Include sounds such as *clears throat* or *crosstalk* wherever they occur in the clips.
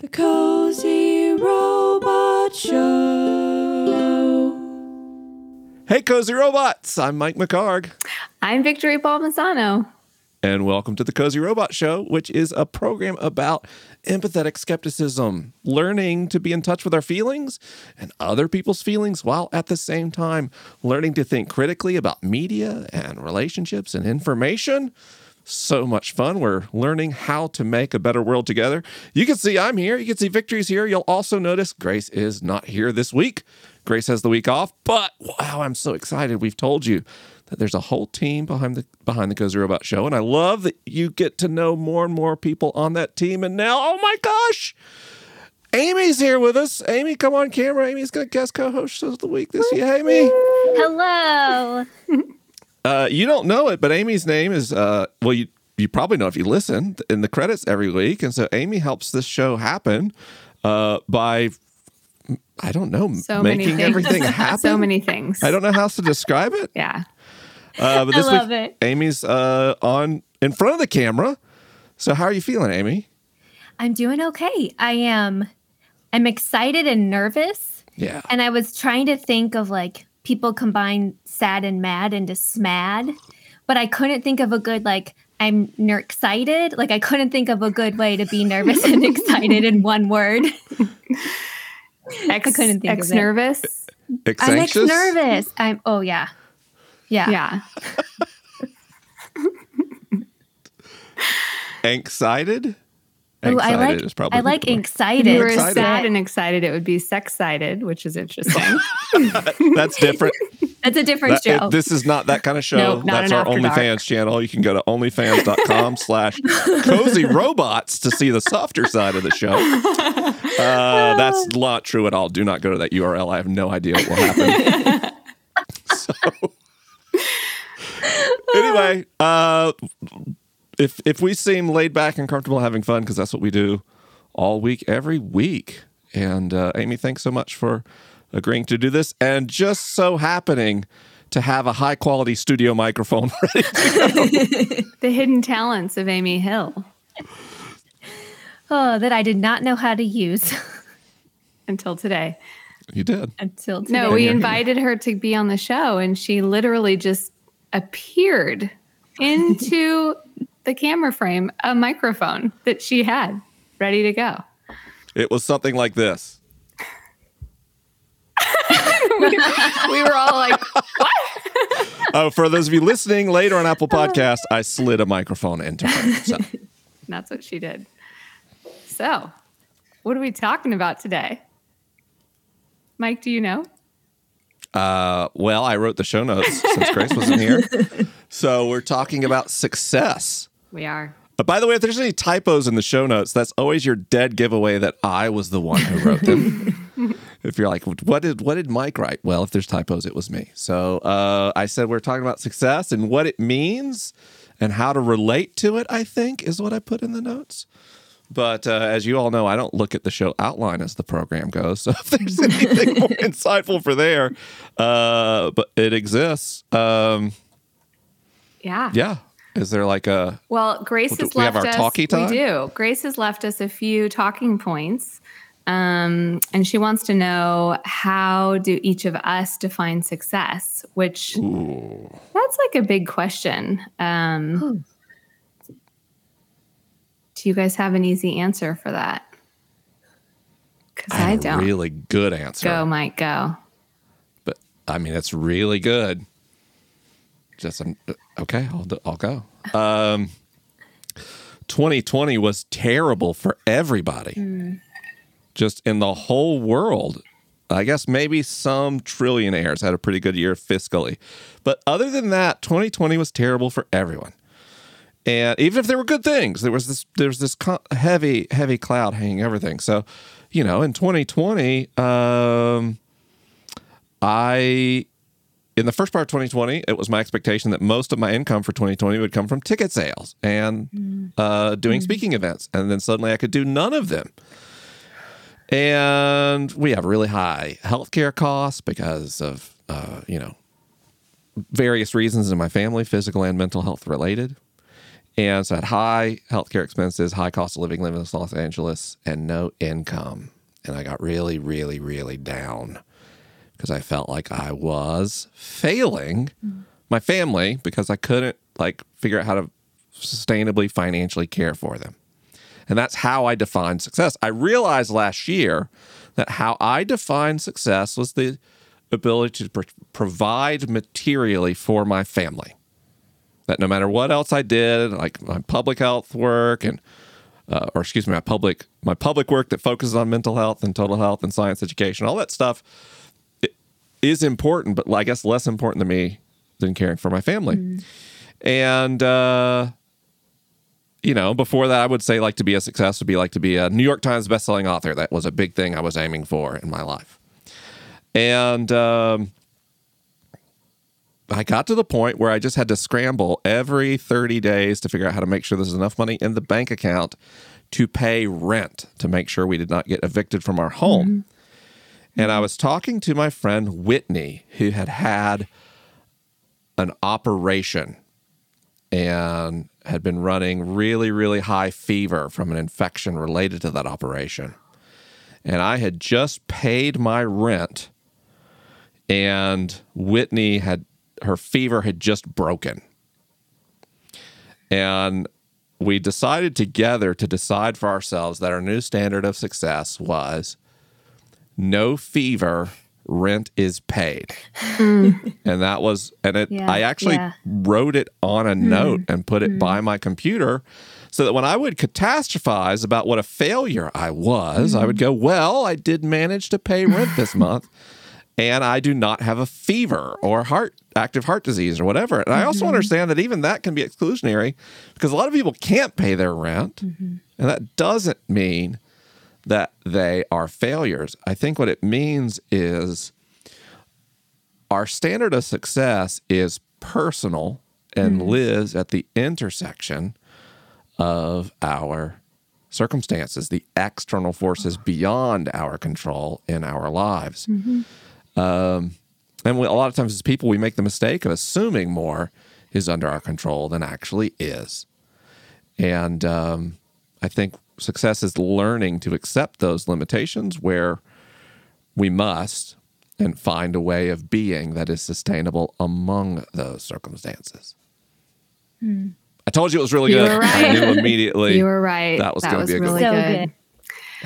The Cozy Robot Show. Hey, Cozy Robots! I'm Mike McHargue, I'm Victory Palmisano. and welcome to the Cozy Robot Show, which is a program about empathetic skepticism, learning to be in touch with our feelings and other people's feelings, while at the same time learning to think critically about media and relationships and information. So much fun. We're learning how to make a better world together. You can see I'm here. You can see Victory's here. You'll also notice Grace is not here this week. Grace has the week off, but wow, I'm so excited. We've told you that there's a whole team behind the behind the Cozy Robot Show, and I love that you get to know more and more people on that team. And now, oh my gosh, Amy's here with us. Amy, come on camera. Amy's gonna guest co-host of the week this year. Amy, Hello. *laughs* uh, you don't know it, but Amy's name is uh, well, you you probably know if you listen in the credits every week, and so Amy helps this show happen uh, by. I don't know, So making everything *laughs* happen. So many things. I don't know how else to describe it. Yeah. Uh, but *laughs* I love week, it. Amy's uh, on in front of the camera. So how are you feeling, Amy? I'm doing okay. I am I'm excited and nervous. Yeah. And I was trying to think of like people combine sad and mad into smad, but I couldn't think of a good like I'm ner- excited. Like I couldn't think of a good way to be nervous and *laughs* excited in one word. *laughs* Ex, couldn't think of ex it. nervous. Ex- I'm ex nervous. I'm oh yeah. Yeah. Yeah. *laughs* Excited? Ooh, I like is probably I like the excited. If you were Excited. sad and excited, it would be sex-sided, which is interesting. *laughs* That's different. That's a different That- show. it- this is not that kind of show. Nope, That's our After Dark. OnlyFans channel. You can go to onlyfans.com *laughs* slash cozy robots to see the softer side of the show. *laughs* Uh, that's not true at all. Do not go to that URL. I have no idea what will happen. so anyway, uh, if if we seem laid back and comfortable having fun, because that's what we do all week, every week. And uh, Amy, thanks so much for agreeing to do this, and just so happening to have a high quality studio microphone *laughs* ready. *laughs* the hidden talents of Amy Hill oh, that I did not know how to use *laughs* until today. you did. until today. No, we you're here. invited her to be on the show, and she literally just appeared into the camera frame, a microphone that she had ready to go. It was something like this. *laughs* We were all like, what? Oh, for those of you listening later on Apple *laughs* Podcast, I slid a microphone into her. So. *laughs* That's what she did. So, what are we talking about today? Mike, do you know? Uh, well, I wrote the show notes since Grace wasn't here. So we're talking about success. We are. But by the way, if there's any typos in the show notes, that's always your dead giveaway that I was the one who wrote them. *laughs* if you're like, what did what did Mike write? Well, if there's typos, it was me. So uh, I said we're talking about success and what it means and how to relate to it. I think is what I put in the notes. But uh, as you all know, I don't look at the show outline as the program goes. *laughs* So if there's *laughs* anything more insightful for there, uh, but it exists. Um, Yeah. yeah. Is there like a Well, Grace Do has we have left our us. talkie time? We do. Grace has left us a few talking points, um, and she wants to know how do each of us define success? Which that's like a big question. Um, do you guys have an easy answer for that? Because I, have a don't. really good answer? Go, Mike. Go. but I mean, it's really good. Just um, okay, I'll, I'll go. Um, 2020 was terrible for everybody, just in the whole world. I guess maybe some trillionaires had a pretty good year fiscally, but other than that, 2020 was terrible for everyone. And even if there were good things, there was this there was this heavy heavy cloud hanging everything. So, you know, in 2020, um, I in the first part of 2020, it was my expectation that most of my income for 2020 would come from ticket sales and uh, doing speaking events. And then suddenly I could do none of them. And we have really high healthcare costs because of, uh, you know, various reasons in my family, physical and mental health related. And so I had high healthcare expenses, high cost of living, living in Los Angeles, and no income. And I got really, really, really down because I felt like I was failing my family because I couldn't like figure out how to sustainably financially care for them. And that's how I define success. I realized last year that how I defined success was the ability to pro- provide materially for my family. That no matter what else I did, like my public health work and uh, or excuse me, my public my public work that focuses on mental health and total health and science education, all that stuff is important, but I guess less important to me than caring for my family. And uh, you know, before that, I would say like to be a success would be like to be a New York Times bestselling author. That was a big thing I was aiming for in my life. And um, I got to the point where I just had to scramble every 30 days to figure out how to make sure there's enough money in the bank account to pay rent to make sure we did not get evicted from our home. And I was talking to my friend Whitney, who had had an operation and had been running really, really high fever from an infection related to that operation. And I had just paid my rent, and Whitney had her fever had just broken. And we decided together to decide for ourselves that our new standard of success was no fever, rent is paid. Hmm. and that was, and it, Yeah, I actually yeah. wrote it on a hmm. note and put it hmm. by my computer so that when I would catastrophize about what a failure I was, I would go, Well, I did manage to pay rent this *laughs* month. And I do not have a fever or heart active heart disease or whatever. And I also mm-hmm. understand that even that can be exclusionary because a lot of people can't pay their rent. Mm-hmm. And that doesn't mean that they are failures. I think what it means is our standard of success is personal and lives at the intersection of our circumstances, the external forces beyond our control in our lives. Um, and we, a lot of times as people, we make the mistake of assuming more is under our control than actually is. And um, I think success is learning to accept those limitations where we must and find a way of being that is sustainable among those circumstances. Hmm. I told you it was really You good. were I knew immediately You were right. that was that going was to be a good really So good.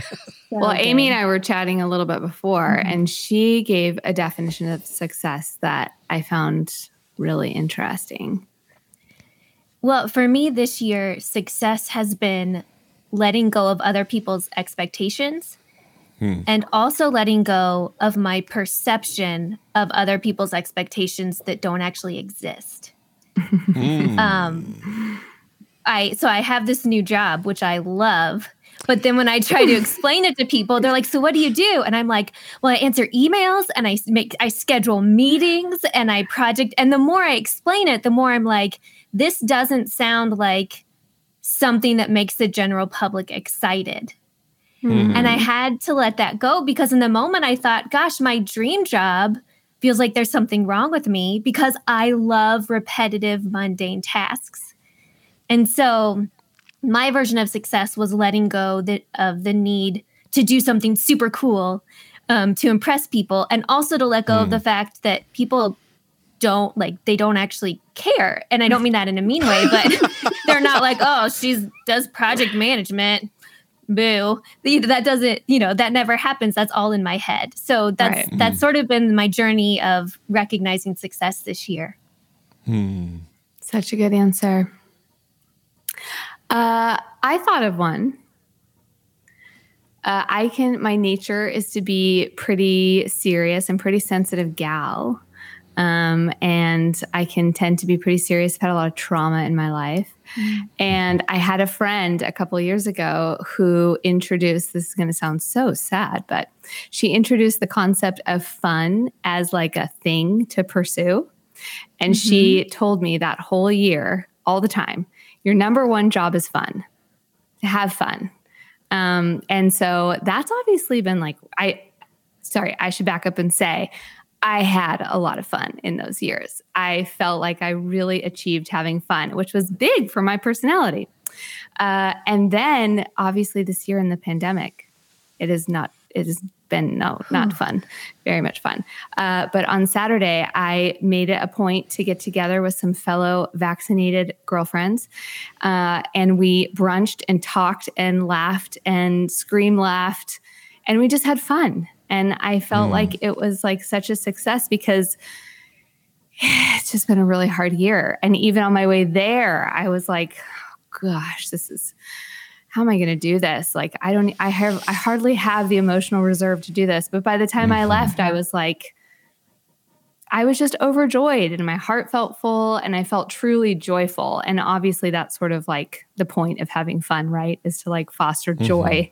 good. *laughs* Well, Amy and I were chatting a little bit before, mm-hmm. and she gave a definition of success that I found really interesting. Well, for me this year, success has been letting go of other people's expectations and also letting go of my perception of other people's expectations that don't actually exist. um, I so I have this new job which I love, but then when I try to *laughs* explain it to people, they're like, "So what do you do?" And I'm like, "Well, I answer emails and I make I schedule meetings and I project." And the more I explain it, the more I'm like, "This doesn't sound like something that makes the general public excited." And I had to let that go because in the moment I thought, "Gosh, my dream job." Feels like there's something wrong with me because I love repetitive, mundane tasks. And so my version of success was letting go the, of the need to do something super cool um, to impress people and also to let go of the fact that people don't like they don't actually care and i don't mean that in a mean way but *laughs* they're not like oh she's does project management boo that doesn't you know that never happens that's all in my head so that's Right. that's sort of been my journey of recognizing success this year hmm. Such a good answer. Uh, I thought of one. Uh, I can. My nature is to be pretty serious and pretty sensitive gal, um, and I can tend to be pretty serious. I've had a lot of trauma in my life, and I had a friend a couple of years ago who introduced. This is going to sound so sad, but she introduced the concept of fun as like a thing to pursue. And she told me that whole year, all the time, your number one job is fun, to have fun. Um, and so that's obviously been like, I, sorry, I should back up and say, I had a lot of fun in those years. I felt like I really achieved having fun, which was big for my personality. Uh, and then, obviously, this year in the pandemic, it is not. It has been no, not fun. Very much fun. Uh, but on Saturday, I made it a point to get together with some fellow vaccinated girlfriends, uh, and we brunched and talked and laughed and scream laughed, and we just had fun. And I felt mm. like it was like such a success because *sighs* it's just been a really hard year. And even on my way there, I was like, oh, gosh, this is how am I going to do this? Like, I don't, I have, I hardly have the emotional reserve to do this. But by the time I mm-hmm. left, I was like, I was just overjoyed and my heart felt full and I felt truly joyful. And obviously, that's sort of like the point of having fun, right? Is to like foster joy.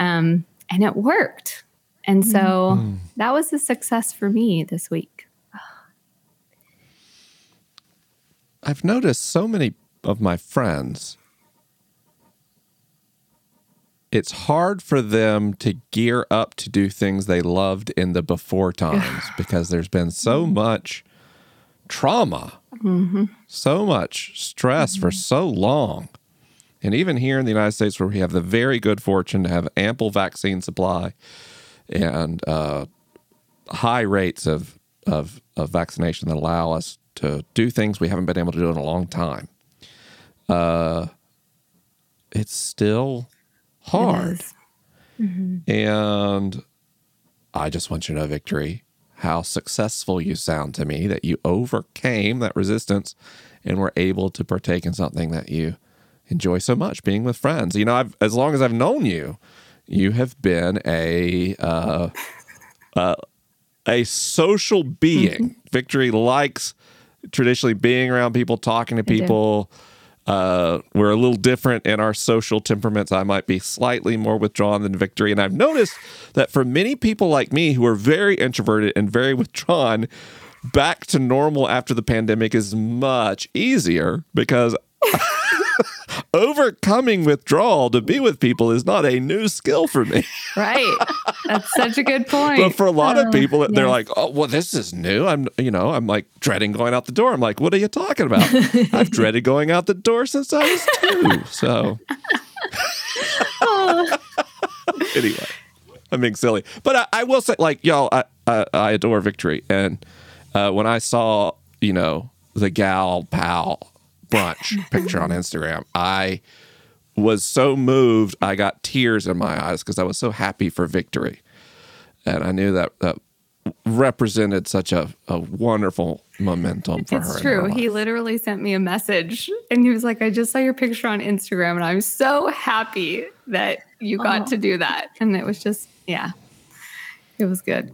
Mm-hmm. Um, and it worked. And so mm. that was a success for me this week. I've noticed so many of my friends, it's hard for them to gear up to do things they loved in the before *sighs* times because there's been so mm-hmm. much trauma, mm-hmm. so much stress for mm-hmm. so long. And even here in the United States, where we have the very good fortune to have ample vaccine supply and uh, high rates of, of, of vaccination that allow us to do things we haven't been able to do in a long time, uh, it's still It hard. is. And I just want you to know, Victory, how successful you sound to me that you overcame that resistance and were able to partake in something that you enjoy so much being with friends. You know, I've, as long as I've known you, you have been a uh, uh, a social being. Victory likes traditionally being around people, talking to people. Uh, we're a little different in our social temperaments. I might be slightly more withdrawn than Victory. And I've noticed that for many people like me who are very introverted and very *laughs* withdrawn, back to normal after the pandemic is much easier because *laughs* overcoming withdrawal to be with people is not a new skill for me. *laughs* Right. That's such a good point. But for a lot of Oh, people, they're yes. like, "Oh, well, this is new." I'm, you know, I'm like dreading going out the door. I'm like, "What are you talking about?" *laughs* I've dreaded going out the door since I was two. So *laughs* anyway, I'm being silly, but I, I will say, like, y'all, I, I, I adore Victory, and uh, when I saw, you know, the gal pal brunch *laughs* picture on Instagram, I was so moved, I got tears in my eyes because I was so happy for Victory, and I knew that that represented such a, a wonderful momentum for her. It's in her true. He literally sent me a message and he was like, I just saw your picture on Instagram and I'm so happy that you got Oh. to do that. And it was just, yeah, it was good.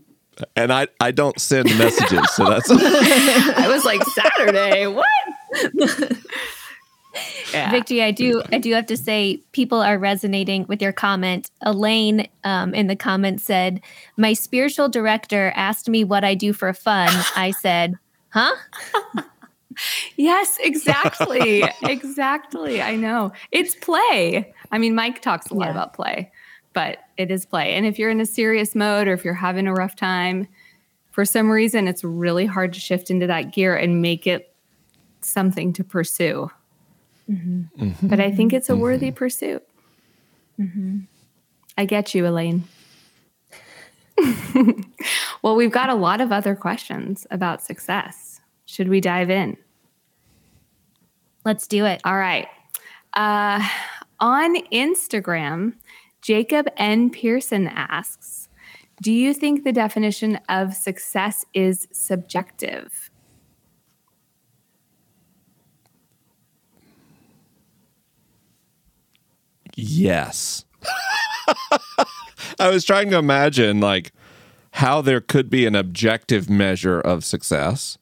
and I I don't send messages, so that's. *laughs* I was like, Saturday, what? *laughs* yeah. Victory, I do I do have to say people are resonating with your comment. Elaine um, in the comments said, My spiritual director asked me what I do for fun. I said, Huh? *laughs* Yes, exactly. *laughs* exactly. I know. It's play. I mean, Mike talks a lot Yeah. about play, but it is play. And if you're in a serious mode or if you're having a rough time, for some reason, it's really hard to shift into that gear and make it something to pursue. Mm-hmm. Mm-hmm. But I think it's a mm-hmm. worthy pursuit. I get you, Elaine. *laughs* well, we've got a lot of other questions about success. Should we dive in? Let's do it. All right. Uh, on Instagram, Jacob N. Pearson asks Do you think the definition of success is subjective? Yes. *laughs* I was trying to imagine like how there could be an objective measure of success.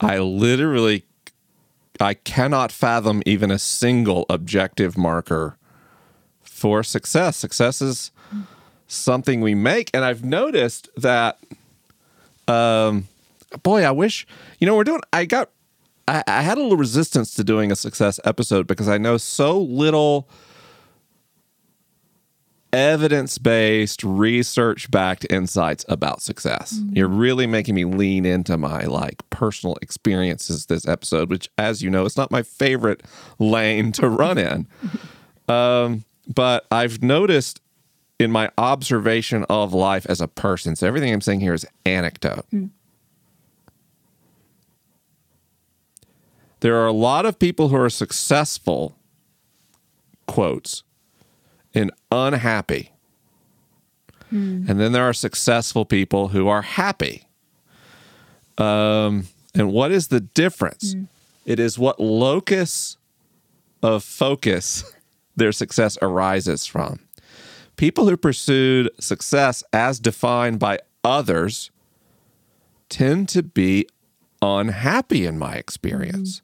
I literally I cannot fathom even a single objective marker for success. Success is something we make and I've noticed that um boy, I wish you know we're doing I got I, I had a little resistance to doing a success episode because I know so little evidence based, research backed insights about success. You're really making me lean into my like personal experiences this episode, which, as you know, is not my favorite lane to run in. *laughs* um, but I've noticed in my observation of life as a person, so everything I'm saying here is anecdote. There are a lot of people who are successful, quotes, and unhappy. And then there are successful people who are happy. Um, and what is the difference? It is what locus of focus *laughs* their success arises from. People who pursued success as defined by others tend to be unhappy in my experience.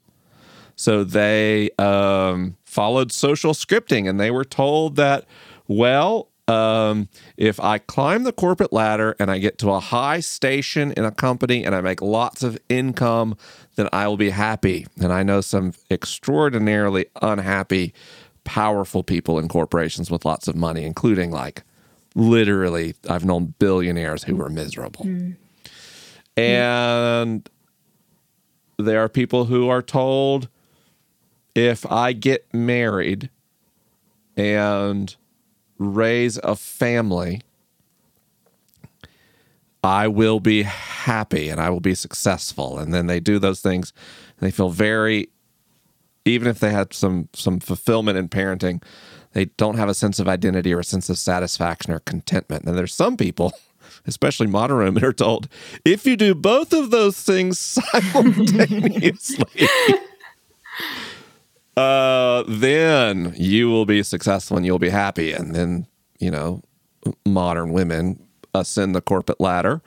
So they um, followed social scripting and they were told that, well, um, if I climb the corporate ladder and I get to a high station in a company and I make lots of income, then I will be happy. And I know some extraordinarily unhappy, powerful people in corporations with lots of money, including like literally, I've known billionaires who were miserable. And there are people who are told if I get married and raise a family, I will be happy and I will be successful. And then they do those things they feel very even if they had some some fulfillment in parenting, they don't have a sense of identity or a sense of satisfaction or contentment. And there's some people, *laughs* especially modern women, are told if you do both of those things *laughs* simultaneously, *laughs* uh, then you will be successful and you'll be happy. And then, you know, modern women ascend the corporate ladder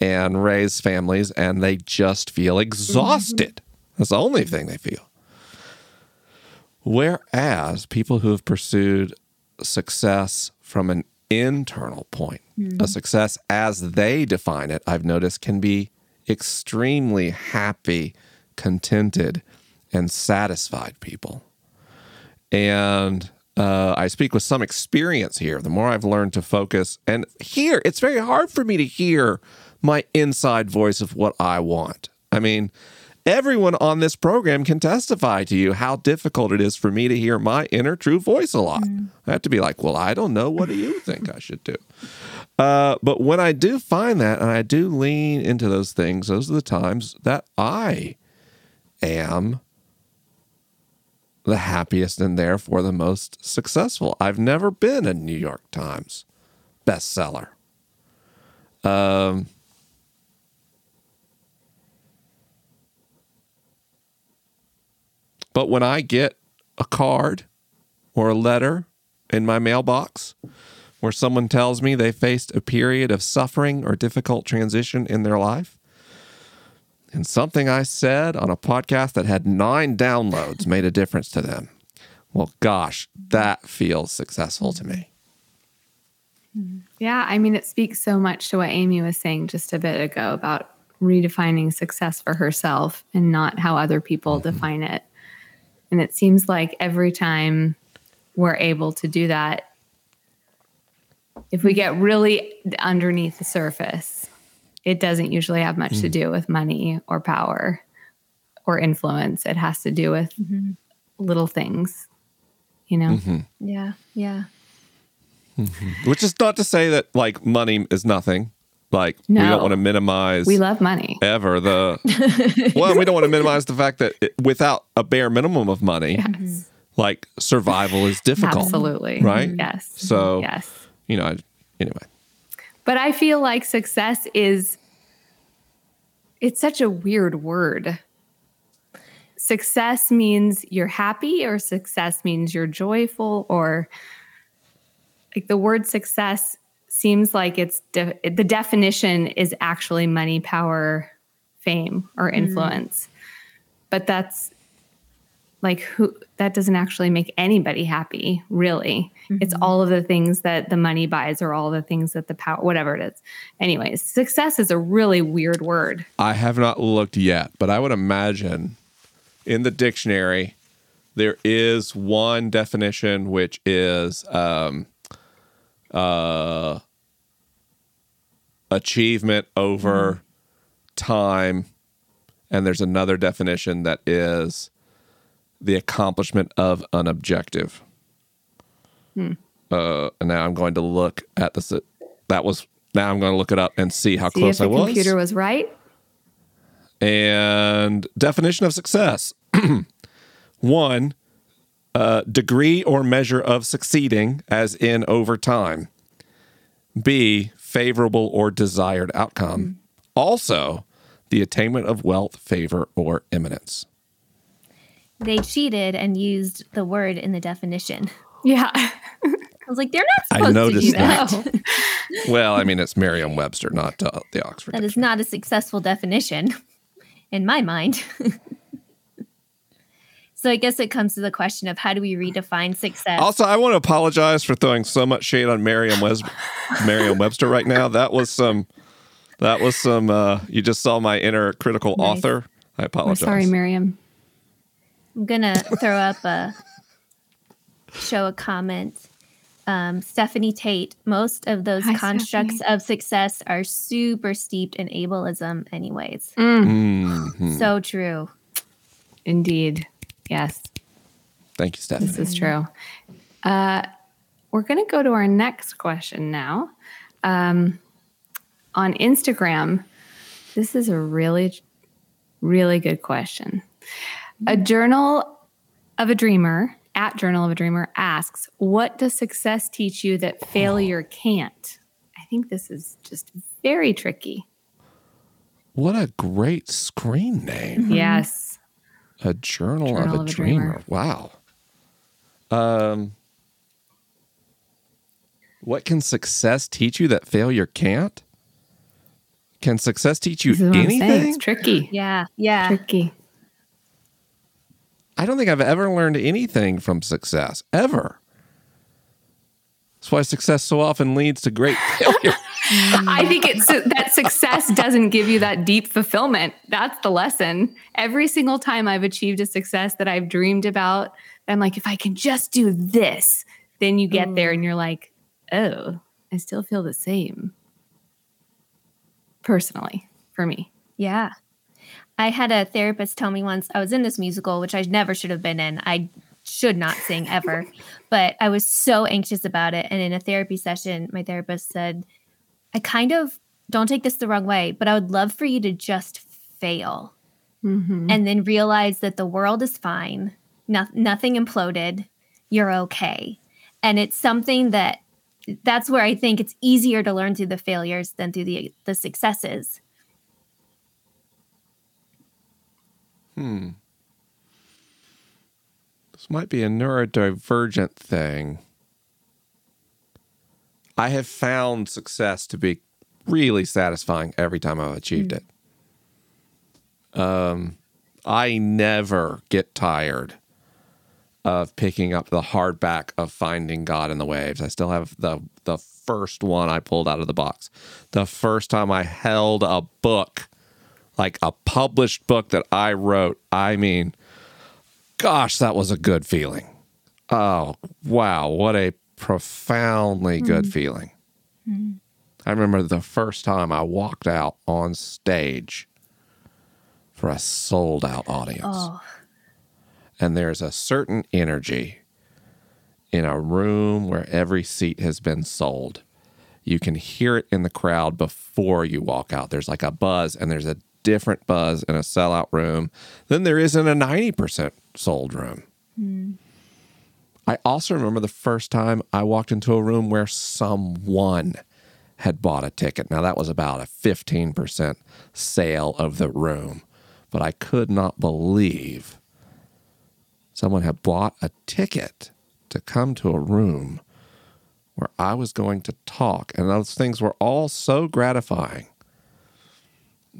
and raise families and they just feel exhausted. That's the only thing they feel. Whereas people who have pursued success from an internal point, a success as they define it, I've noticed can be extremely happy, contented, and satisfied people. And uh, I speak with some experience here. The more I've learned to focus and hear, it's very hard for me to hear my inside voice of what I want. I mean, everyone on this program can testify to you how difficult it is for me to hear my inner true voice a lot. I have to be like, well, I don't know. What do you think I should do? Uh, but when I do find that and I do lean into those things, those are the times that I am the happiest and therefore the most successful. I've never been a New York Times bestseller. Um, but when I get a card or a letter in my mailbox where someone tells me they faced a period of suffering or difficult transition in their life, and something I said on a podcast that had nine downloads made a difference to them. Well, gosh, that feels successful to me. Yeah, I mean, it speaks so much to what Amy was saying just a bit ago about redefining success for herself and not how other people mm-hmm. define it. And it seems like every time we're able to do that, if we get really underneath the surface, it doesn't usually have much to mm. do with money or power or influence. It has to do with mm-hmm. little things, you know? Mm-hmm. Yeah. Yeah. Mm-hmm. Which is not to say that like money is nothing. Like we don't want to minimize We love money. ever the *laughs* well, we don't want to minimize the fact that it, without a bare minimum of money, Yes. like survival is difficult. Absolutely. Right? Yes. So yes. you know, I, anyway. But I feel like success is it's such a weird word. Success means you're happy or success means you're joyful or like the word success seems like it's de- the definition is actually money, power, fame or mm. influence. But that's like who that doesn't actually make anybody happy really. It's all of the things that the money buys or all the things that the power whatever it is. Anyways success is a really weird word. I have not looked yet, but I would imagine in the dictionary there is one definition which is um, uh, achievement over time. And there's another definition that is the accomplishment of an objective. Uh, and now I'm going to look at this. That was now I'm going to look it up and see how See close I was. computer was right. And definition of success *clears throat* one, uh, degree or measure of succeeding, as in over time. B, favorable or desired outcome. Also, the attainment of wealth, favor, or eminence. They cheated and used the word in the definition. Yeah. *laughs* I was like, they're not supposed to do noticed that. that. *laughs* Well, I mean, it's Merriam Webster, not uh, the Oxford. That is not a successful definition in my mind. *laughs* so I guess it comes to the question of how do we redefine success? Also, I want to apologize for throwing so much shade on Merriam Webster, Merriam Webster right now. That was some. That was some. Uh, you just saw my inner critical Nice. author. I We're apologize. sorry, Miriam. I'm gonna throw up a show a comment. Um, Stephanie Tate. Most of those Hi, constructs of success are super steeped in ableism, anyways. Mhm. So true. Indeed. Yes, Thank you, Stephanie. this is true. Uh, we're going to go to our next question now. Um, on Instagram, this is a really, really good question. A journal of a dreamer at Journal of a Dreamer asks, What does success teach you that failure can't? I think this is just very tricky. What a great screen name. Yes. A journal, Journal of, a, of a dreamer. Dreamer. Wow. Um, what can success teach you that failure can't? Can success teach you This is what I'm saying. anything? It's tricky. Yeah. Yeah. Tricky. I don't think I've ever learned anything from success, ever. That's why success so often leads to great *laughs* failure. I think it's that success doesn't give you that deep fulfillment. That's the lesson. Every single time I've achieved a success that I've dreamed about, I'm like, if I can just do this, then you get there and you're like, oh, I still feel the same. Personally, for me. Yeah. I had a therapist tell me once I was in this musical, which I never should have been in. I should not sing ever, *laughs* but I was so anxious about it. And in a therapy session, my therapist said, I kind of don't take this the wrong way, but I would love for you to just fail Mm-hmm. and then realize that the world is fine, no- nothing imploded, you're okay. And it's something that that's where I think it's easier to learn through the failures than through the the successes. Hmm. This might be a neurodivergent thing. I have found success to be really satisfying every time I've achieved it. Um, I never get tired of picking up the hardback of Finding God in the Waves. I still have the the first one I pulled out of the box. The first time I held a book like a published book that I wrote. I mean, gosh, that was a good feeling. Oh, wow. What a profoundly hmm. good feeling. Hmm. I remember the first time I walked out on stage for a sold out audience. Oh, And there's a certain energy in a room where every seat has been sold. You can hear it in the crowd before you walk out. There's like a buzz, and there's a different buzz in a sellout room than there is in a 90% sold room. Hmm. I also remember the first time I walked into a room where someone had bought a ticket. Now, that was about a 15% sale of the room, but I could not believe someone had bought a ticket to come to a room where I was going to talk. And those things were all so gratifying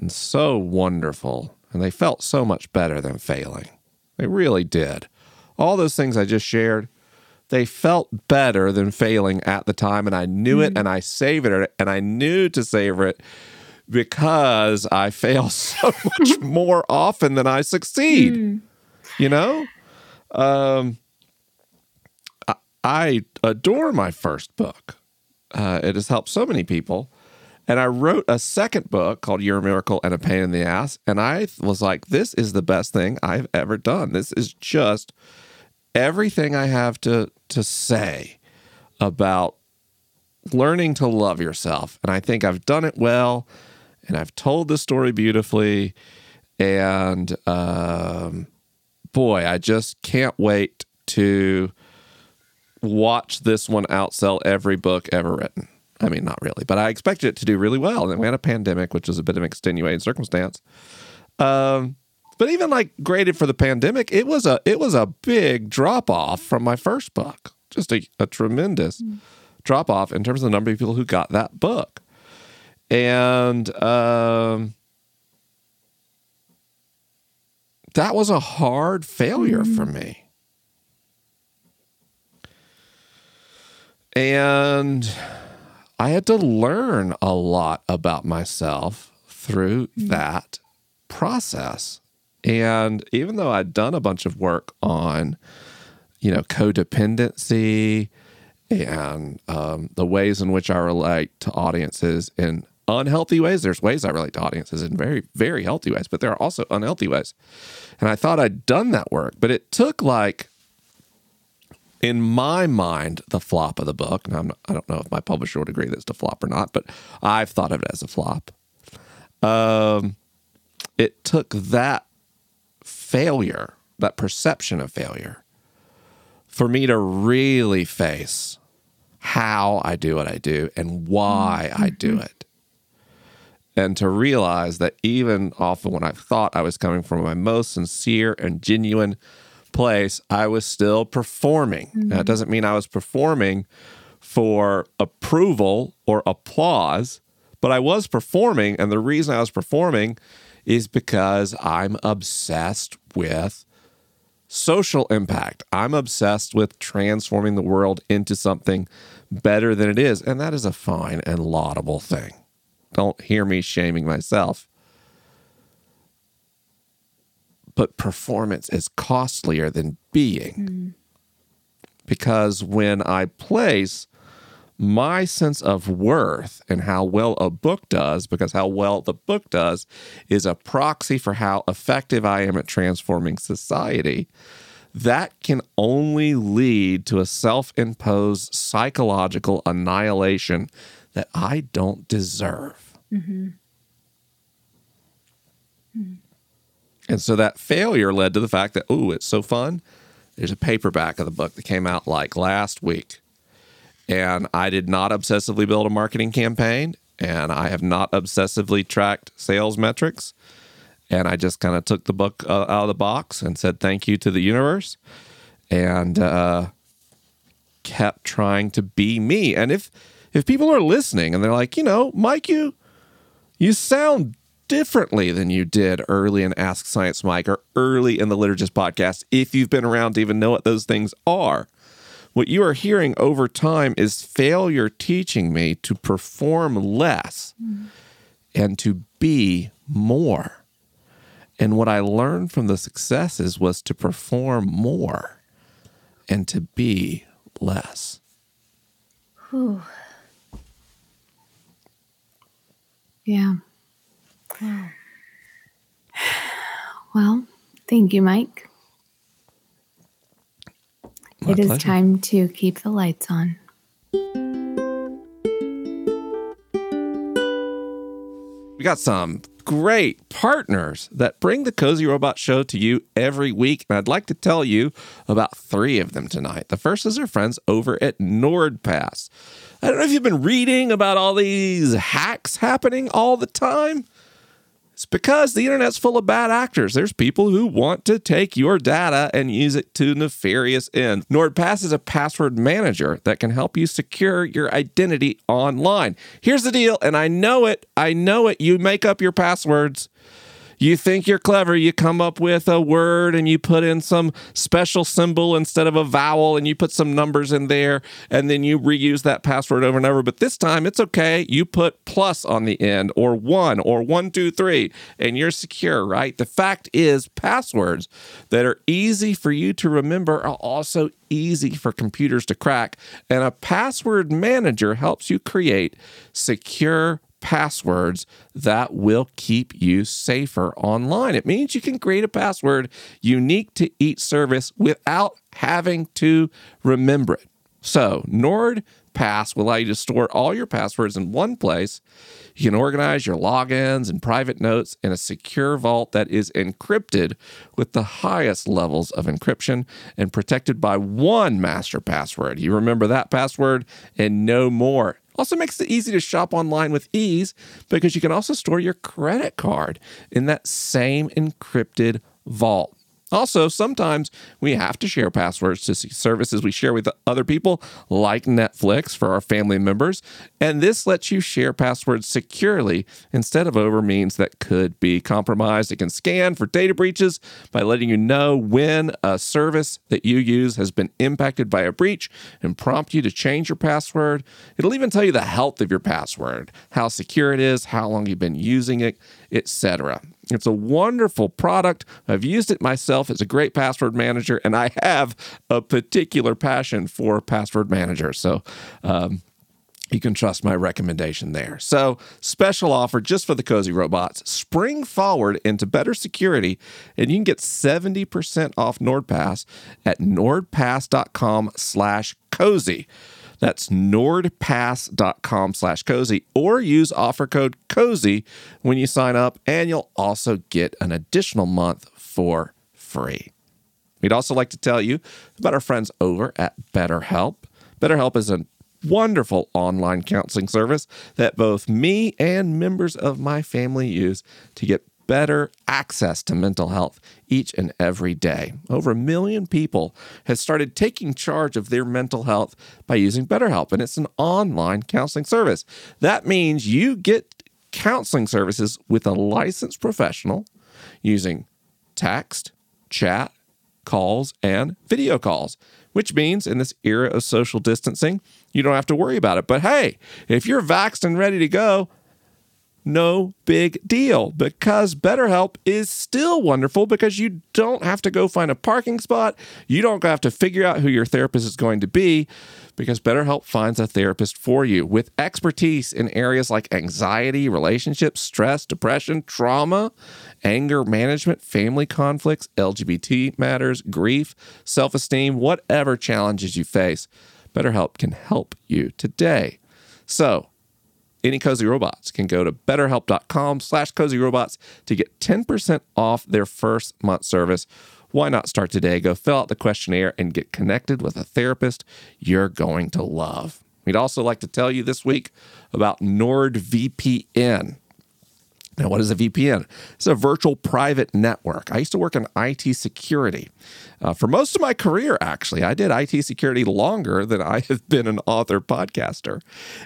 and so wonderful. And they felt so much better than failing. They really did. All those things I just shared, they felt better than failing at the time. And I knew it and I savored it and I knew to savor it because I fail *laughs* so much *laughs* more often than I succeed. You know? Um, I, I adore my first book. Uh, it has helped so many people. And I wrote a second book called You're a Miracle and a Pain in the Ass. And I was like, this is the best thing I've ever done. This is just everything I have to, to say about learning to love yourself. And I think I've done it well. And I've told the story beautifully. And um, boy, I just can't wait to watch this one outsell every book ever written. I mean, not really, but I expected it to do really well. And then we had a pandemic, which was a bit of an extenuating circumstance. Um, but even like graded for the pandemic, it was a it was a big drop off from my first book. Just a, a tremendous mm. drop off in terms of the number of people who got that book. And um, that was a hard failure mm. for me. And I had to learn a lot about myself through mm. that process. And even though I'd done a bunch of work on, you know, codependency and um, the ways in which I relate to audiences in unhealthy ways, there's ways I relate to audiences in very, very healthy ways, but there are also unhealthy ways. And I thought I'd done that work, but it took like in my mind, the flop of the book, and not, i don't know if my publisher would agree that it's a flop or not, but I've thought of it as a flop. Um, it took that failure, that perception of failure, for me to really face how I do what I do and why mm-hmm. I do it. And to realize that even often when I thought I was coming from my most sincere and genuine place, I was still performing. Mm-hmm. It doesn't mean I was performing for approval or applause, but I was performing. And the reason I was performing is because I'm obsessed with social impact. I'm obsessed with transforming the world into something better than it is. And that is a fine and laudable thing. Don't hear me shaming myself but performance is costlier than being. Mm. Because when I place my sense of worth and how well a book does, because how well the book does is a proxy for how effective I am at transforming society, that can only lead to a self imposed psychological annihilation that I don't deserve. Mm-hmm. Mm. And so that failure led to the fact that, oh, it's so fun. There's a paperback of the book that came out like last week. And I did not obsessively build a marketing campaign, and I have not obsessively tracked sales metrics. And I just kind of took the book uh, out of the box and said thank you to the universe and uh, kept trying to be me. And if if people are listening and they're like, you know, Mike, you you sound differently than you did early in Ask Science Mike or early in the Liturgist podcast, if you've been around to even know what those things are. What you are hearing over time is failure teaching me to perform less mm. and to be more. And what I learned from the successes was to perform more and to be less. Whew. Yeah. *sighs* Well, thank you, Mike. My it pleasure. is time to keep the lights on. We got some great partners that bring the Cozy Robot Show to you every week. And I'd like to tell you about three of them tonight. The first is our friends over at NordPass. I don't know if you've been reading about all these hacks happening all the time. It's because the internet's full of bad actors. There's people who want to take your data and use it to nefarious ends. NordPass is a password manager that can help you secure your identity online. Here's the deal, and I know it. I know it. You make up your passwords. You think you're clever. You come up with a word and you put in some special symbol instead of a vowel and you put some numbers in there and then you reuse that password over and over. But this time it's okay. You put plus on the end or one or one, two, three, and you're secure, right? The fact is, passwords that are easy for you to remember are also easy for computers to crack. And a password manager helps you create secure passwords that will keep you safer online. It means you can create a password unique to each service without having to remember it. So, NordPass will allow you to store all your passwords in one place. You can organize your logins and private notes in a secure vault that is encrypted with the highest levels of encryption and protected by one master password. You remember that password and no more. Also makes it easy to shop online with ease because you can also store your credit card in that same encrypted vault. Also, sometimes we have to share passwords to see services we share with other people, like Netflix for our family members. And this lets you share passwords securely instead of over means that could be compromised. It can scan for data breaches by letting you know when a service that you use has been impacted by a breach and prompt you to change your password. It'll even tell you the health of your password, how secure it is, how long you've been using it, etc. It's a wonderful product. I've used it myself. It's a great password manager, and I have a particular passion for password manager. So, um, you can trust my recommendation there. So, special offer just for the Cozy Robots. Spring forward into better security, and you can get 70% off NordPass at nordpass.com slash cozy. That's nordpass.com slash cozy or use offer code cozy when you sign up, and you'll also get an additional month for free. We'd also like to tell you about our friends over at BetterHelp. BetterHelp is a wonderful online counseling service that both me and members of my family use to get better access to mental health each and every day. Over a million people have started taking charge of their mental health by using BetterHelp, and it's an online counseling service. That means you get counseling services with a licensed professional using text, chat, calls, and video calls, which means in this era of social distancing, you don't have to worry about it. But hey, if you're vaxxed and ready to go, no big deal because BetterHelp is still wonderful because you don't have to go find a parking spot. You don't have to figure out who your therapist is going to be because BetterHelp finds a therapist for you with expertise in areas like anxiety, relationships, stress, depression, trauma, anger management, family conflicts, LGBT matters, grief, self esteem, whatever challenges you face. BetterHelp can help you today. So, any cozy robots can go to betterhelp.com slash cozy robots to get 10% off their first month service. Why not start today? Go fill out the questionnaire and get connected with a therapist you're going to love. We'd also like to tell you this week about nordvpn now, what is a VPN? It's a virtual private network. I used to work in IT security. Uh, for most of my career, actually, I did IT security longer than I *laughs* have been an author podcaster.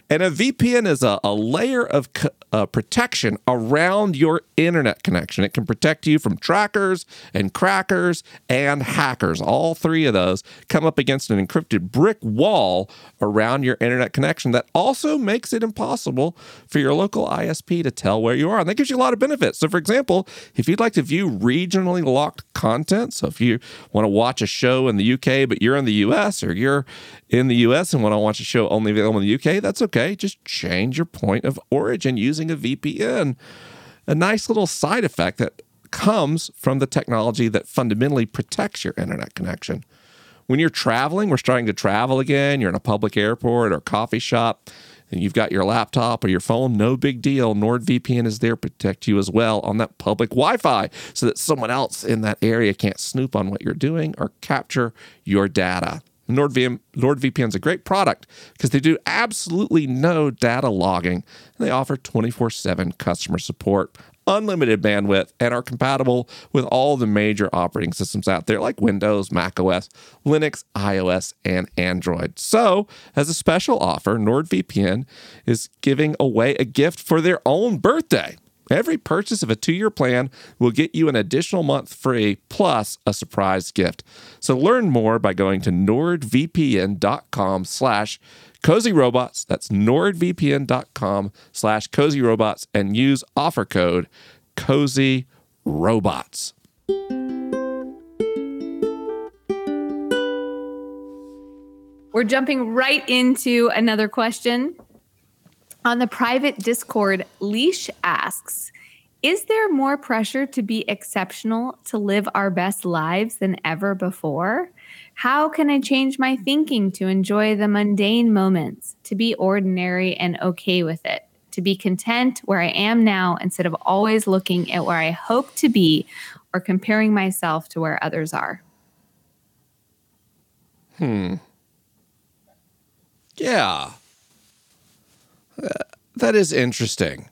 And a VPN is a, a layer of co- uh, protection around your internet connection. It can protect you from trackers and crackers and hackers. All three of those come up against an encrypted brick wall around your internet connection that also makes it impossible for your local ISP to tell where you are. And that gives you a lot of benefits. So, for example, if you'd like to view regionally locked content, so if you want to watch a show in the UK, but you're in the US, or you're in the US and want to watch a show only available in the UK, that's okay. Just change your point of origin using a VPN. A nice little side effect that comes from the technology that fundamentally protects your internet connection. When you're traveling, we're starting to travel again, you're in a public airport or coffee shop, and you've got your laptop or your phone, no big deal. NordVPN is there to protect you as well on that public Wi Fi so that someone else in that area can't snoop on what you're doing or capture your data. NordVPN, NordVPN is a great product because they do absolutely no data logging and they offer 24 7 customer support unlimited bandwidth, and are compatible with all the major operating systems out there like Windows, Mac OS, Linux, iOS, and Android. So, as a special offer, NordVPN is giving away a gift for their own birthday Every purchase of a two-year plan will get you an additional month free plus a surprise gift. So learn more by going to nordvpn.com slash cozy robots. That's nordvpn.com slash cozy robots and use offer code cozy robots. We're jumping right into another question. On the private Discord, Leash asks Is there more pressure to be exceptional to live our best lives than ever before? How can I change my thinking to enjoy the mundane moments, to be ordinary and okay with it, to be content where I am now instead of always looking at where I hope to be or comparing myself to where others are? Hmm. Yeah. That is interesting.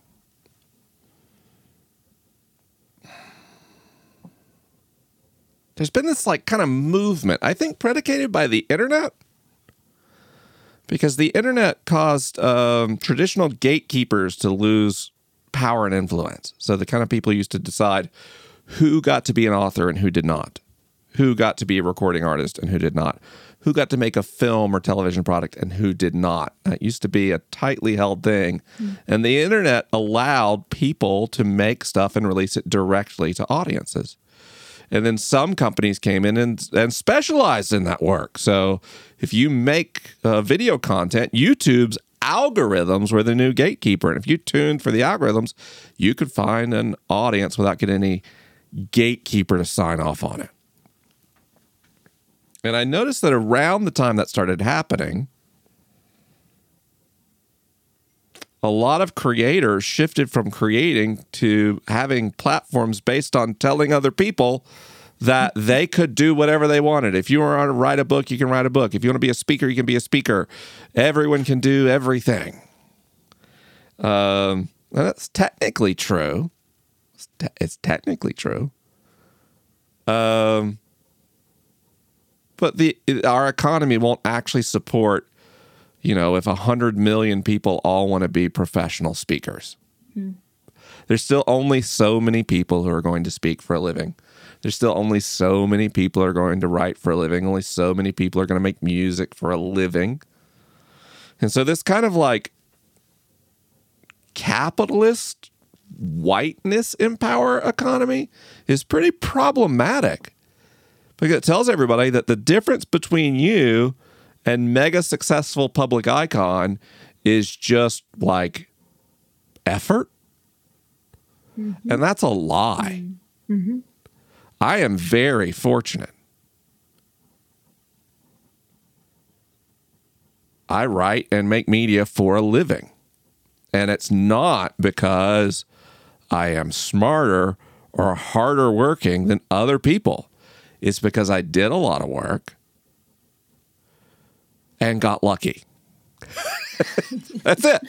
There's been this like kind of movement, I think predicated by the internet. Because the internet caused um, traditional gatekeepers to lose power and influence. So the kind of people used to decide who got to be an author and who did not, who got to be a recording artist and who did not, who got to make a film or television product and who did not. That used to be a tightly held thing. And the internet allowed people to make stuff and release it directly to audiences. And then some companies came in and, and specialized in that work. So if you make uh, video content, YouTube's algorithms were the new gatekeeper. And if you tuned for the algorithms, you could find an audience without getting any gatekeeper to sign off on it. And I noticed that around the time that started happening, a lot of creators shifted from creating to having platforms based on telling other people that *laughs* they could do whatever they wanted. If you want to write a book, you can write a book. If you want to be a speaker, you can be a speaker. Everyone can do everything. Um, and that's technically true. It's, te- it's technically true. Um, but the our economy won't actually support you know if 100 million people all want to be professional speakers. Hmm. There's still only so many people who are going to speak for a living. There's still only so many people who are going to write for a living. Only so many people are going to make music for a living. And so this kind of like capitalist whiteness empower economy is pretty problematic because it tells everybody that the difference between you and mega successful public icon is just like effort. Mm-hmm. And that's a lie. Mm-hmm. Mm-hmm. I am very fortunate. I write and make media for a living. And it's not because I am smarter or harder working than other people. It's because I did a lot of work and got lucky. *laughs* That's it.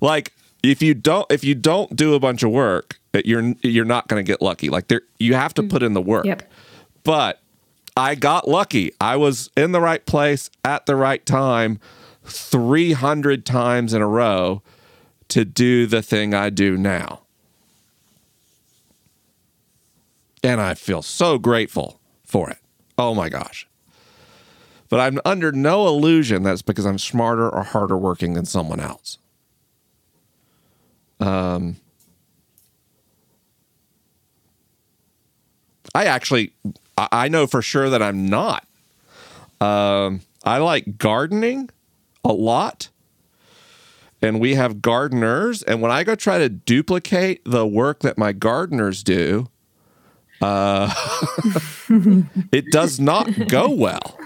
Like if you don't if you don't do a bunch of work, you're you're not going to get lucky. Like there you have to put in the work. Yep. But I got lucky. I was in the right place at the right time 300 times in a row to do the thing I do now. And I feel so grateful for it. Oh my gosh. But I'm under no illusion that's because I'm smarter or harder working than someone else. Um, I actually, I know for sure that I'm not. Um, I like gardening a lot. And we have gardeners. And when I go try to duplicate the work that my gardeners do, uh, *laughs* it does not go well.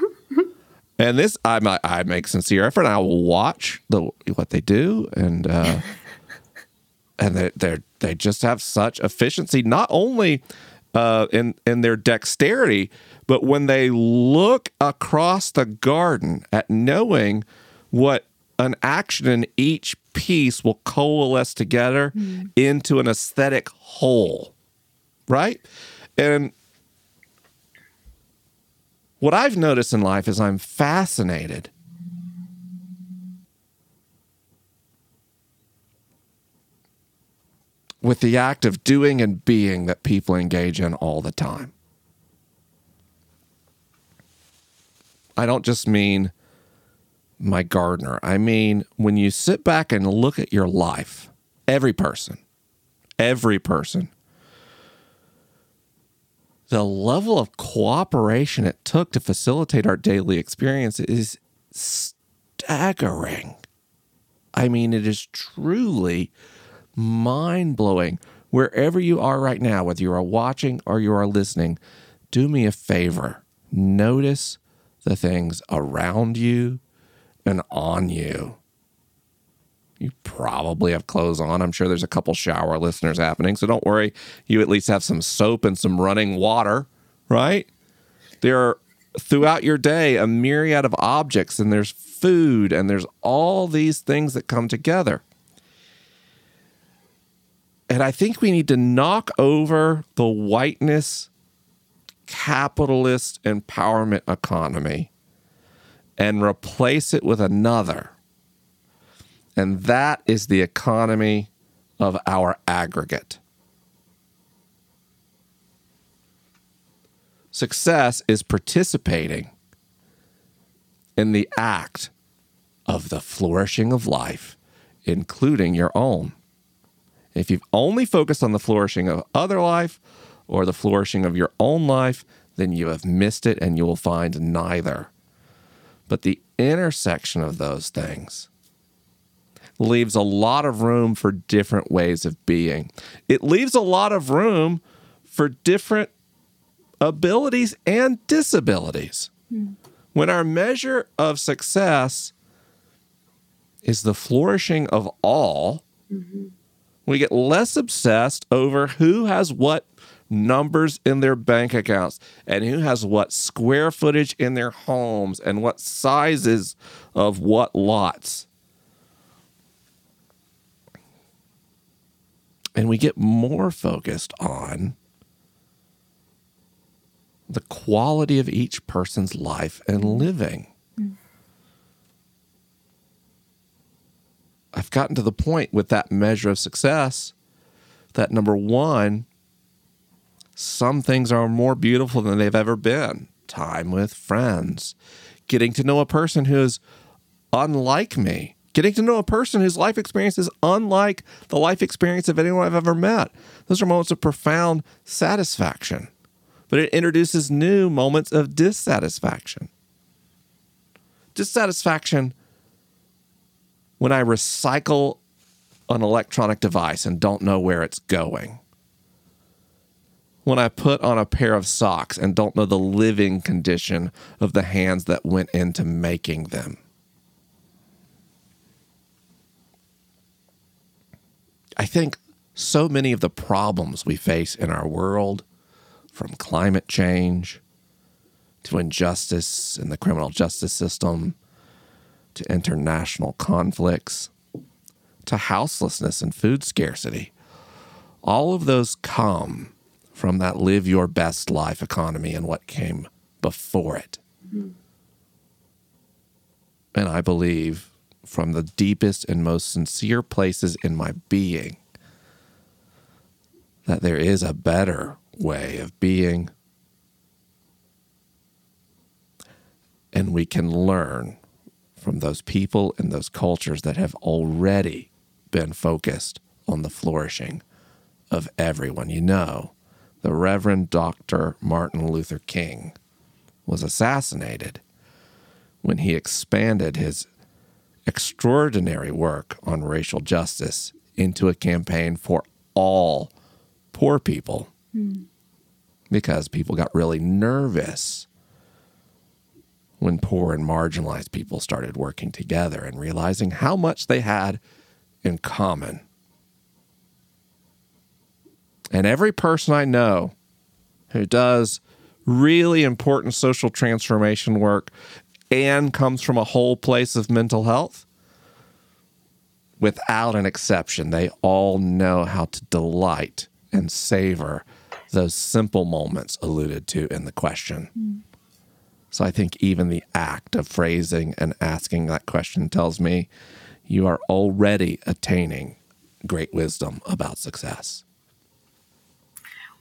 And this, I I make sincere effort. And I will watch the what they do, and uh, and they they they just have such efficiency, not only uh, in in their dexterity, but when they look across the garden at knowing what an action in each piece will coalesce together into an aesthetic whole, right? And what I've noticed in life is I'm fascinated with the act of doing and being that people engage in all the time. I don't just mean my gardener. I mean, when you sit back and look at your life, every person, every person, the level of cooperation it took to facilitate our daily experience is staggering. I mean, it is truly mind blowing. Wherever you are right now, whether you are watching or you are listening, do me a favor. Notice the things around you and on you. Probably have clothes on. I'm sure there's a couple shower listeners happening. So don't worry. You at least have some soap and some running water, right? There are throughout your day a myriad of objects, and there's food, and there's all these things that come together. And I think we need to knock over the whiteness capitalist empowerment economy and replace it with another. And that is the economy of our aggregate. Success is participating in the act of the flourishing of life, including your own. If you've only focused on the flourishing of other life or the flourishing of your own life, then you have missed it and you will find neither. But the intersection of those things leaves a lot of room for different ways of being. It leaves a lot of room for different abilities and disabilities. Mm. When our measure of success is the flourishing of all, mm-hmm. we get less obsessed over who has what numbers in their bank accounts and who has what square footage in their homes and what sizes of what lots. And we get more focused on the quality of each person's life and living. Mm. I've gotten to the point with that measure of success that number one, some things are more beautiful than they've ever been. Time with friends, getting to know a person who is unlike me, getting to know a person whose life experience is unlike the life experience of anyone I've ever met. Those are moments of profound satisfaction, but it introduces new moments of dissatisfaction. Dissatisfaction when I recycle an electronic device and don't know where it's going when I put on a pair of socks and don't know the living condition of the hands that went into making them. I think so many of the problems we face in our world, from climate change to injustice in the criminal justice system to international conflicts to houselessness and food scarcity, all of those come from that live your best life economy and what came before it. Mm-hmm. And I believe from the deepest and most sincere places in my being that there is a better way of being. And we can learn from those people and those cultures that have already been focused on the flourishing of everyone. You know, the Reverend Dr. Martin Luther King was assassinated when he expanded his extraordinary work on racial justice into a campaign for all poor people mm. because people got really nervous when poor and marginalized people started working together and realizing how much they had in common. And every person I know who does really important social transformation work and comes from a whole place of mental health, without an exception, they all know how to delight and savor those simple moments alluded to in the question. Mm. So I think even the act of phrasing and asking that question tells me you are already attaining great wisdom about success.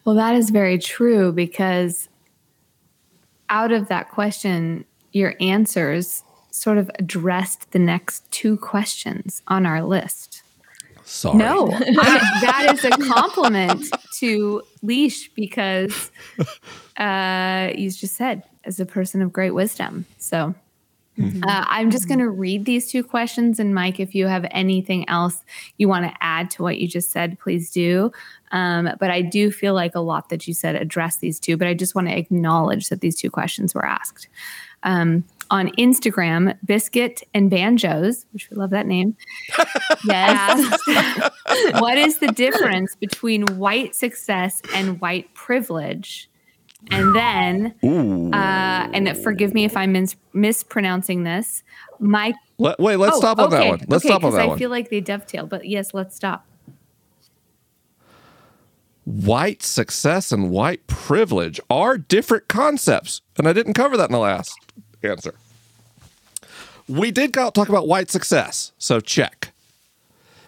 Well, that is very true because out of that question, your answers sort of addressed the next two questions on our list. Sorry. No, I, *laughs* that is a compliment to Leash because *laughs* uh, you just said as a person of great wisdom. So uh, I'm just going to read these two questions. And Mike, if you have anything else you want to add to what you just said, please do. Um, but I do feel like a lot that you said address these two, but I just want to acknowledge that these two questions were asked. Um, on Instagram, Biscuit and Banjos, which we love that name, *laughs* Yes. *laughs* what is the difference between white success and white privilege? And then, uh, and forgive me if I'm mis- mispronouncing this, Mike. Let- wait, let's oh, stop on that one. Let's okay, stop on that I one. I feel like they dovetail, but yes, let's stop. White success and white privilege are different concepts. And I didn't cover that in the last answer. We did talk about white success, so check.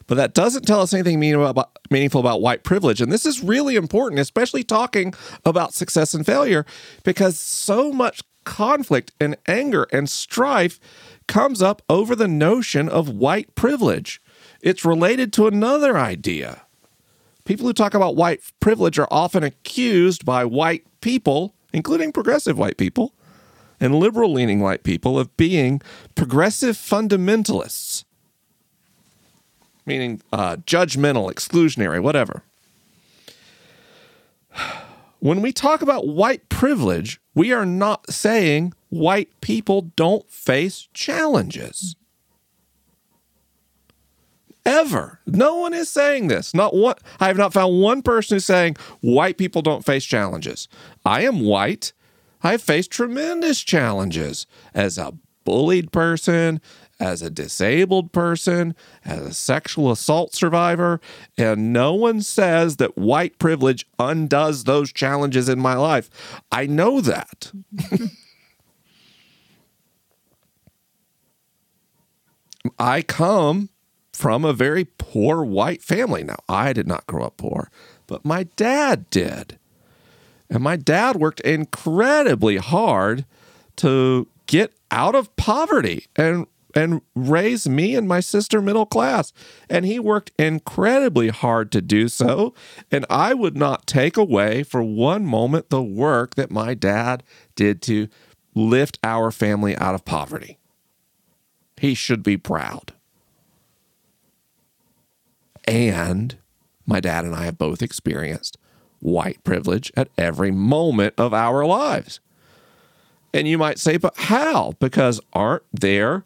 But that doesn't tell us anything meaningful about white privilege. And this is really important, especially talking about success and failure, because so much conflict and anger and strife comes up over the notion of white privilege. It's related to another idea People who talk about white privilege are often accused by white people, including progressive white people and liberal leaning white people, of being progressive fundamentalists, meaning uh, judgmental, exclusionary, whatever. When we talk about white privilege, we are not saying white people don't face challenges ever. No one is saying this. Not one. I have not found one person who's saying white people don't face challenges. I am white. I have faced tremendous challenges as a bullied person, as a disabled person, as a sexual assault survivor, and no one says that white privilege undoes those challenges in my life. I know that. *laughs* I come from a very poor white family. Now, I did not grow up poor, but my dad did. And my dad worked incredibly hard to get out of poverty and and raise me and my sister middle class. And he worked incredibly hard to do so. And I would not take away for one moment the work that my dad did to lift our family out of poverty. He should be proud. And my dad and I have both experienced white privilege at every moment of our lives. And you might say, but how? Because aren't there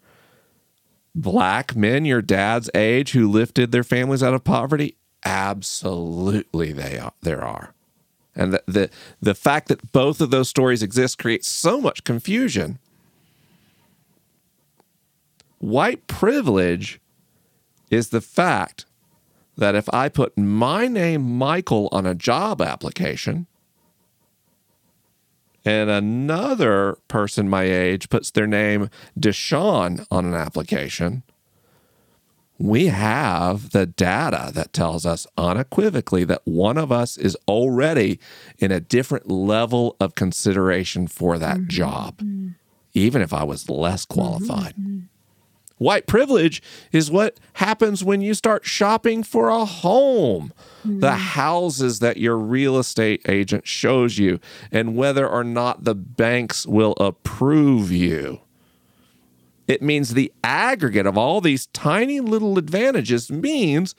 black men your dad's age who lifted their families out of poverty? Absolutely, they are. There are. And the, the, the fact that both of those stories exist creates so much confusion. White privilege is the fact that if I put my name, Michael, on a job application, and another person my age puts their name, Deshaun, on an application, we have the data that tells us unequivocally that one of us is already in a different level of consideration for that mm-hmm. job, even if I was less qualified. Mm-hmm. Mm-hmm. White privilege is what happens when you start shopping for a home. The mm. houses that your real estate agent shows you, and whether or not the banks will approve you. It means the aggregate of all these tiny little advantages means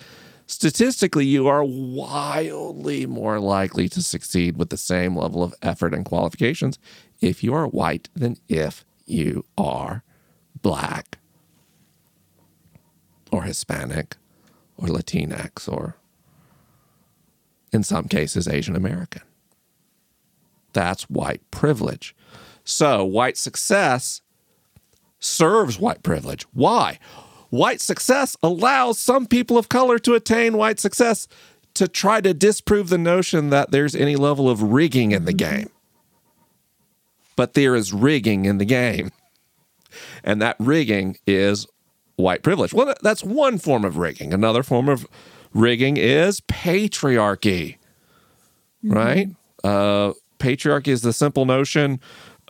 statistically you are wildly more likely to succeed with the same level of effort and qualifications if you are white than if you are black or Hispanic or Latinx or in some cases Asian American. That's white privilege. So, white success serves white privilege. Why? White success allows some people of color to attain white success to try to disprove the notion that there's any level of rigging in the game. But there is rigging in the game. And that rigging is white privilege. Well, that's one form of rigging. Another form of rigging is patriarchy, right? Uh, patriarchy is the simple notion,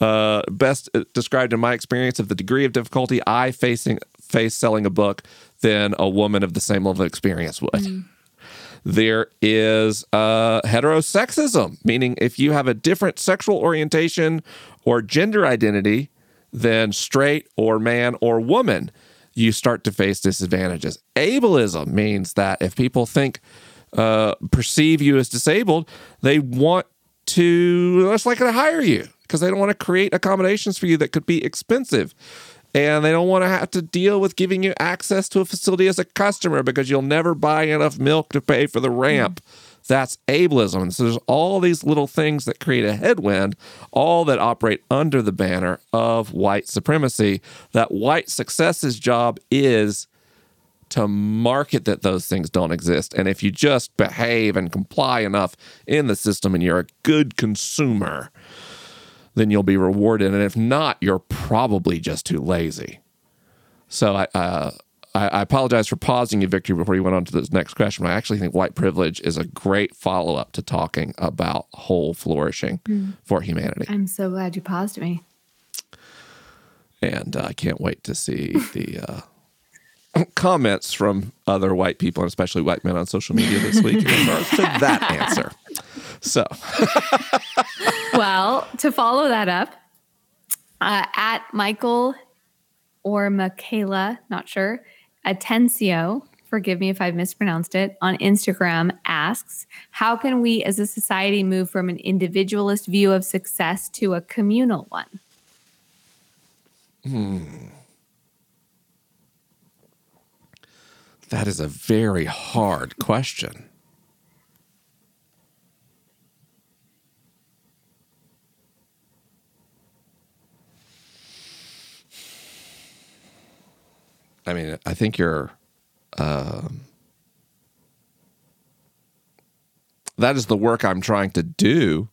uh, best described in my experience, of the degree of difficulty I facing face selling a book than a woman of the same level of experience would. There is uh, heterosexism, meaning if you have a different sexual orientation or gender identity than straight or man or woman, you start to face disadvantages. Ableism means that if people think, uh, perceive you as disabled, they want to less likely to hire you because they don't want to create accommodations for you that could be expensive. And they don't want to have to deal with giving you access to a facility as a customer because you'll never buy enough milk to pay for the ramp. That's ableism. And so there's all these little things that create a headwind, all that operate under the banner of white supremacy. That white success's job is to market that those things don't exist. And if you just behave and comply enough in the system and you're a good consumer, then you'll be rewarded. And if not, you're probably just too lazy. So I, uh, I, I apologize for pausing you, Victory, before you went on to this next question. I actually think white privilege is a great follow up to talking about whole flourishing for humanity. I'm so glad you paused me. And uh, I can't wait to see the uh, *laughs* comments from other white people, and especially white men on social media this week in *laughs* regards to that answer. So, *laughs* well, to follow that up, uh, at Michael or Michaela, not sure, Atencio, forgive me if I've mispronounced it, on Instagram asks, How can we as a society move from an individualist view of success to a communal one? Hmm. that is a very hard question. I mean, I think you're. Um, that is the work I'm trying to do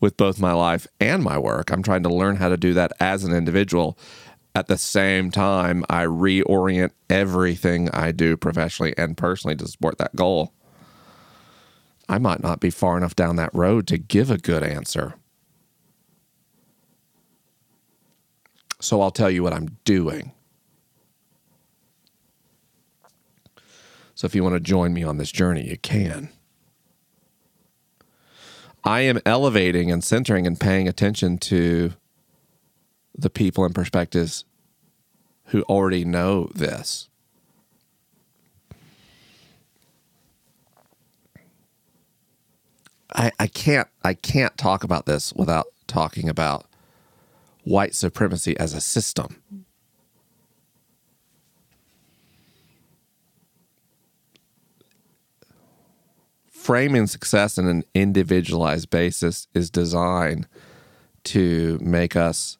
with both my life and my work. I'm trying to learn how to do that as an individual. At the same time, I reorient everything I do professionally and personally to support that goal. I might not be far enough down that road to give a good answer. So I'll tell you what I'm doing. So if you want to join me on this journey, you can. I am elevating and centering and paying attention to the people and perspectives who already know this. I, I can't I can't talk about this without talking about white supremacy as a system. Framing success in an individualized basis is designed to make us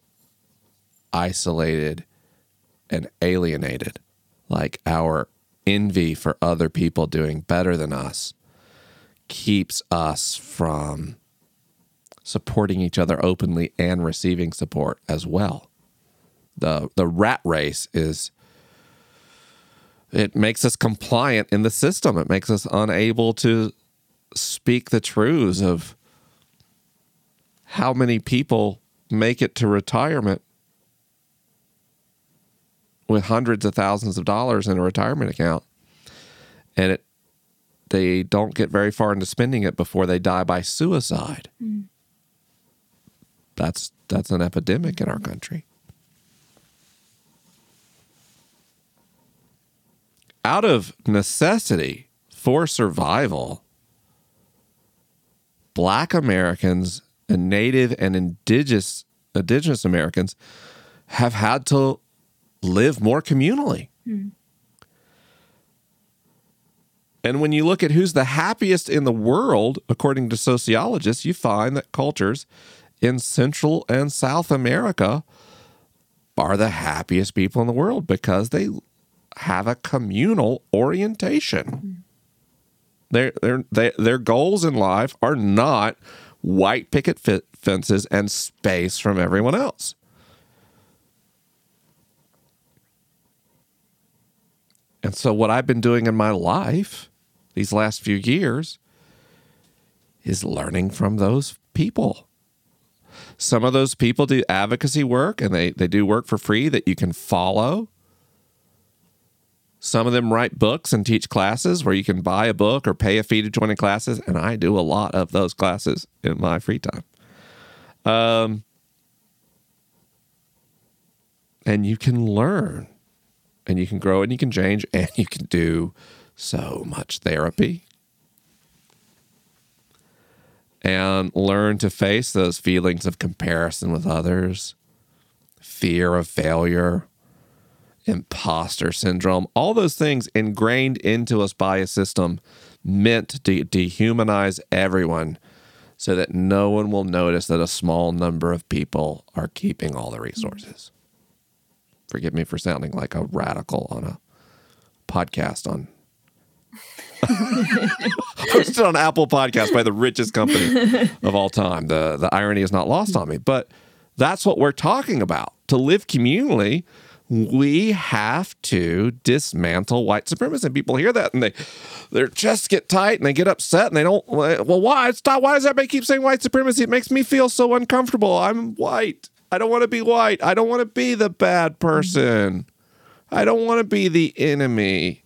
isolated and alienated. Like our envy for other people doing better than us keeps us from supporting each other openly and receiving support as well. The the rat race is it makes us compliant in the system. It makes us unable to speak the truths of how many people make it to retirement with hundreds of thousands of dollars in a retirement account and it they don't get very far into spending it before they die by suicide. Mm. That's that's an epidemic in our country. Out of necessity for survival, black Americans and native and indigenous indigenous Americans have had to live more communally. Hmm. And when you look at who's the happiest in the world, according to sociologists, you find that cultures in Central and South America are the happiest people in the world because they have a communal orientation. Hmm. Their their they, their goals in life are not white picket fe- fences and space from everyone else. And so what I've been doing in my life these last few years is learning from those people. Some of those people do advocacy work and they, they do work for free that you can follow. Some of them write books and teach classes where you can buy a book or pay a fee to join in classes. And I do a lot of those classes in my free time. Um, and you can learn and you can grow and you can change and you can do so much therapy and learn to face those feelings of comparison with others, fear of failure, imposter syndrome, all those things ingrained into us by a system meant to dehumanize everyone so that no one will notice that a small number of people are keeping all the resources. Forgive me for sounding like a radical on a podcast on *laughs* hosted on Apple Podcast by the richest company of all time. The the irony is not lost on me, but that's what we're talking about. To live communally, we have to dismantle white supremacy. People hear that and they their chests get tight and they get upset and they don't well why why does everybody keep saying white supremacy? It makes me feel so uncomfortable. I'm white. I don't want to be white. I don't want to be the bad person. I don't want to be the enemy.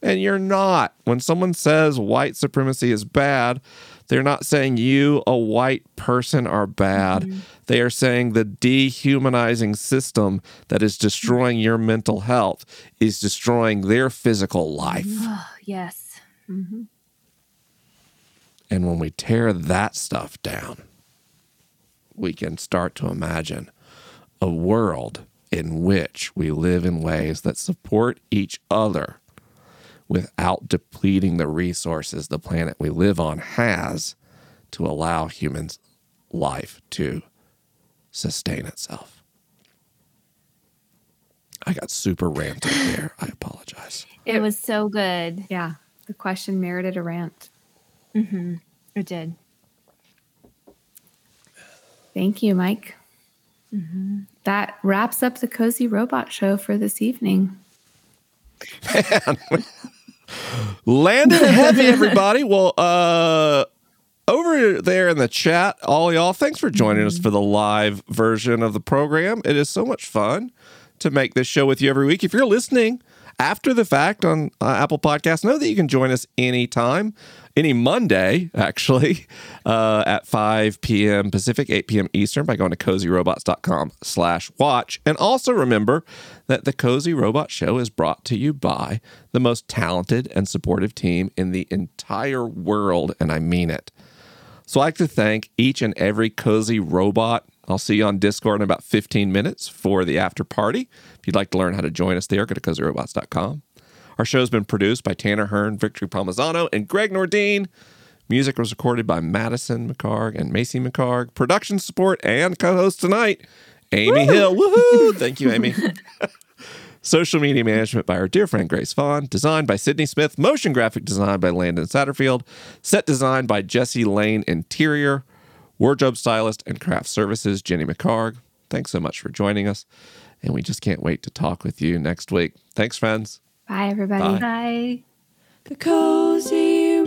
And you're not. When someone says white supremacy is bad, they're not saying you, a white person, are bad. Mm-hmm. They are saying the dehumanizing system that is destroying your mental health is destroying their physical life. Yes. Mm-hmm. And when we tear that stuff down, we can start to imagine a world in which we live in ways that support each other without depleting the resources the planet we live on has to allow humans life to sustain itself. I got super ranty there. I apologize. It was so good. Yeah. The question merited a rant. Mm-hmm. It did. Thank you, Mike. Mm-hmm. That wraps up the Cozy Robot Show for this evening. Man, *laughs* landed heavy, *laughs* everybody. Well, uh, over there in the chat, all y'all, thanks for joining us for the live version of the program. It is so much fun to make this show with you every week. If you're listening after the fact on uh, Apple Podcasts, know that you can join us anytime, any Monday, actually, *laughs* uh, at 5 p.m. Pacific, 8 p.m. Eastern by going to cozyrobots.com slash watch. And also remember that the Cozy Robot Show is brought to you by the most talented and supportive team in the entire world, and I mean it. So I'd like to thank each and every Cozy Robot I'll see you on Discord in about 15 minutes for the after party. If you'd like to learn how to join us there, go to cozyrobots.com. Our show's been produced by Tanner Hearn, Victory Palmisano, and Greg Nordine. Music was recorded by Madison McHargue and Macy McHargue. Production support and co-host tonight, Amy Woo! Hill. Woohoo! *laughs* Thank you, Amy. *laughs* Social media management by our dear friend Grace Vaughn. Design by Sydney Smith. Motion graphic design by Landon Satterfield. Set design by Jesse Lane Interior. Wardrobe stylist and craft services, Jenny McHargue. Thanks so much for joining us. And we just can't wait to talk with you next week. Thanks, friends. Bye, everybody. Bye. The cozy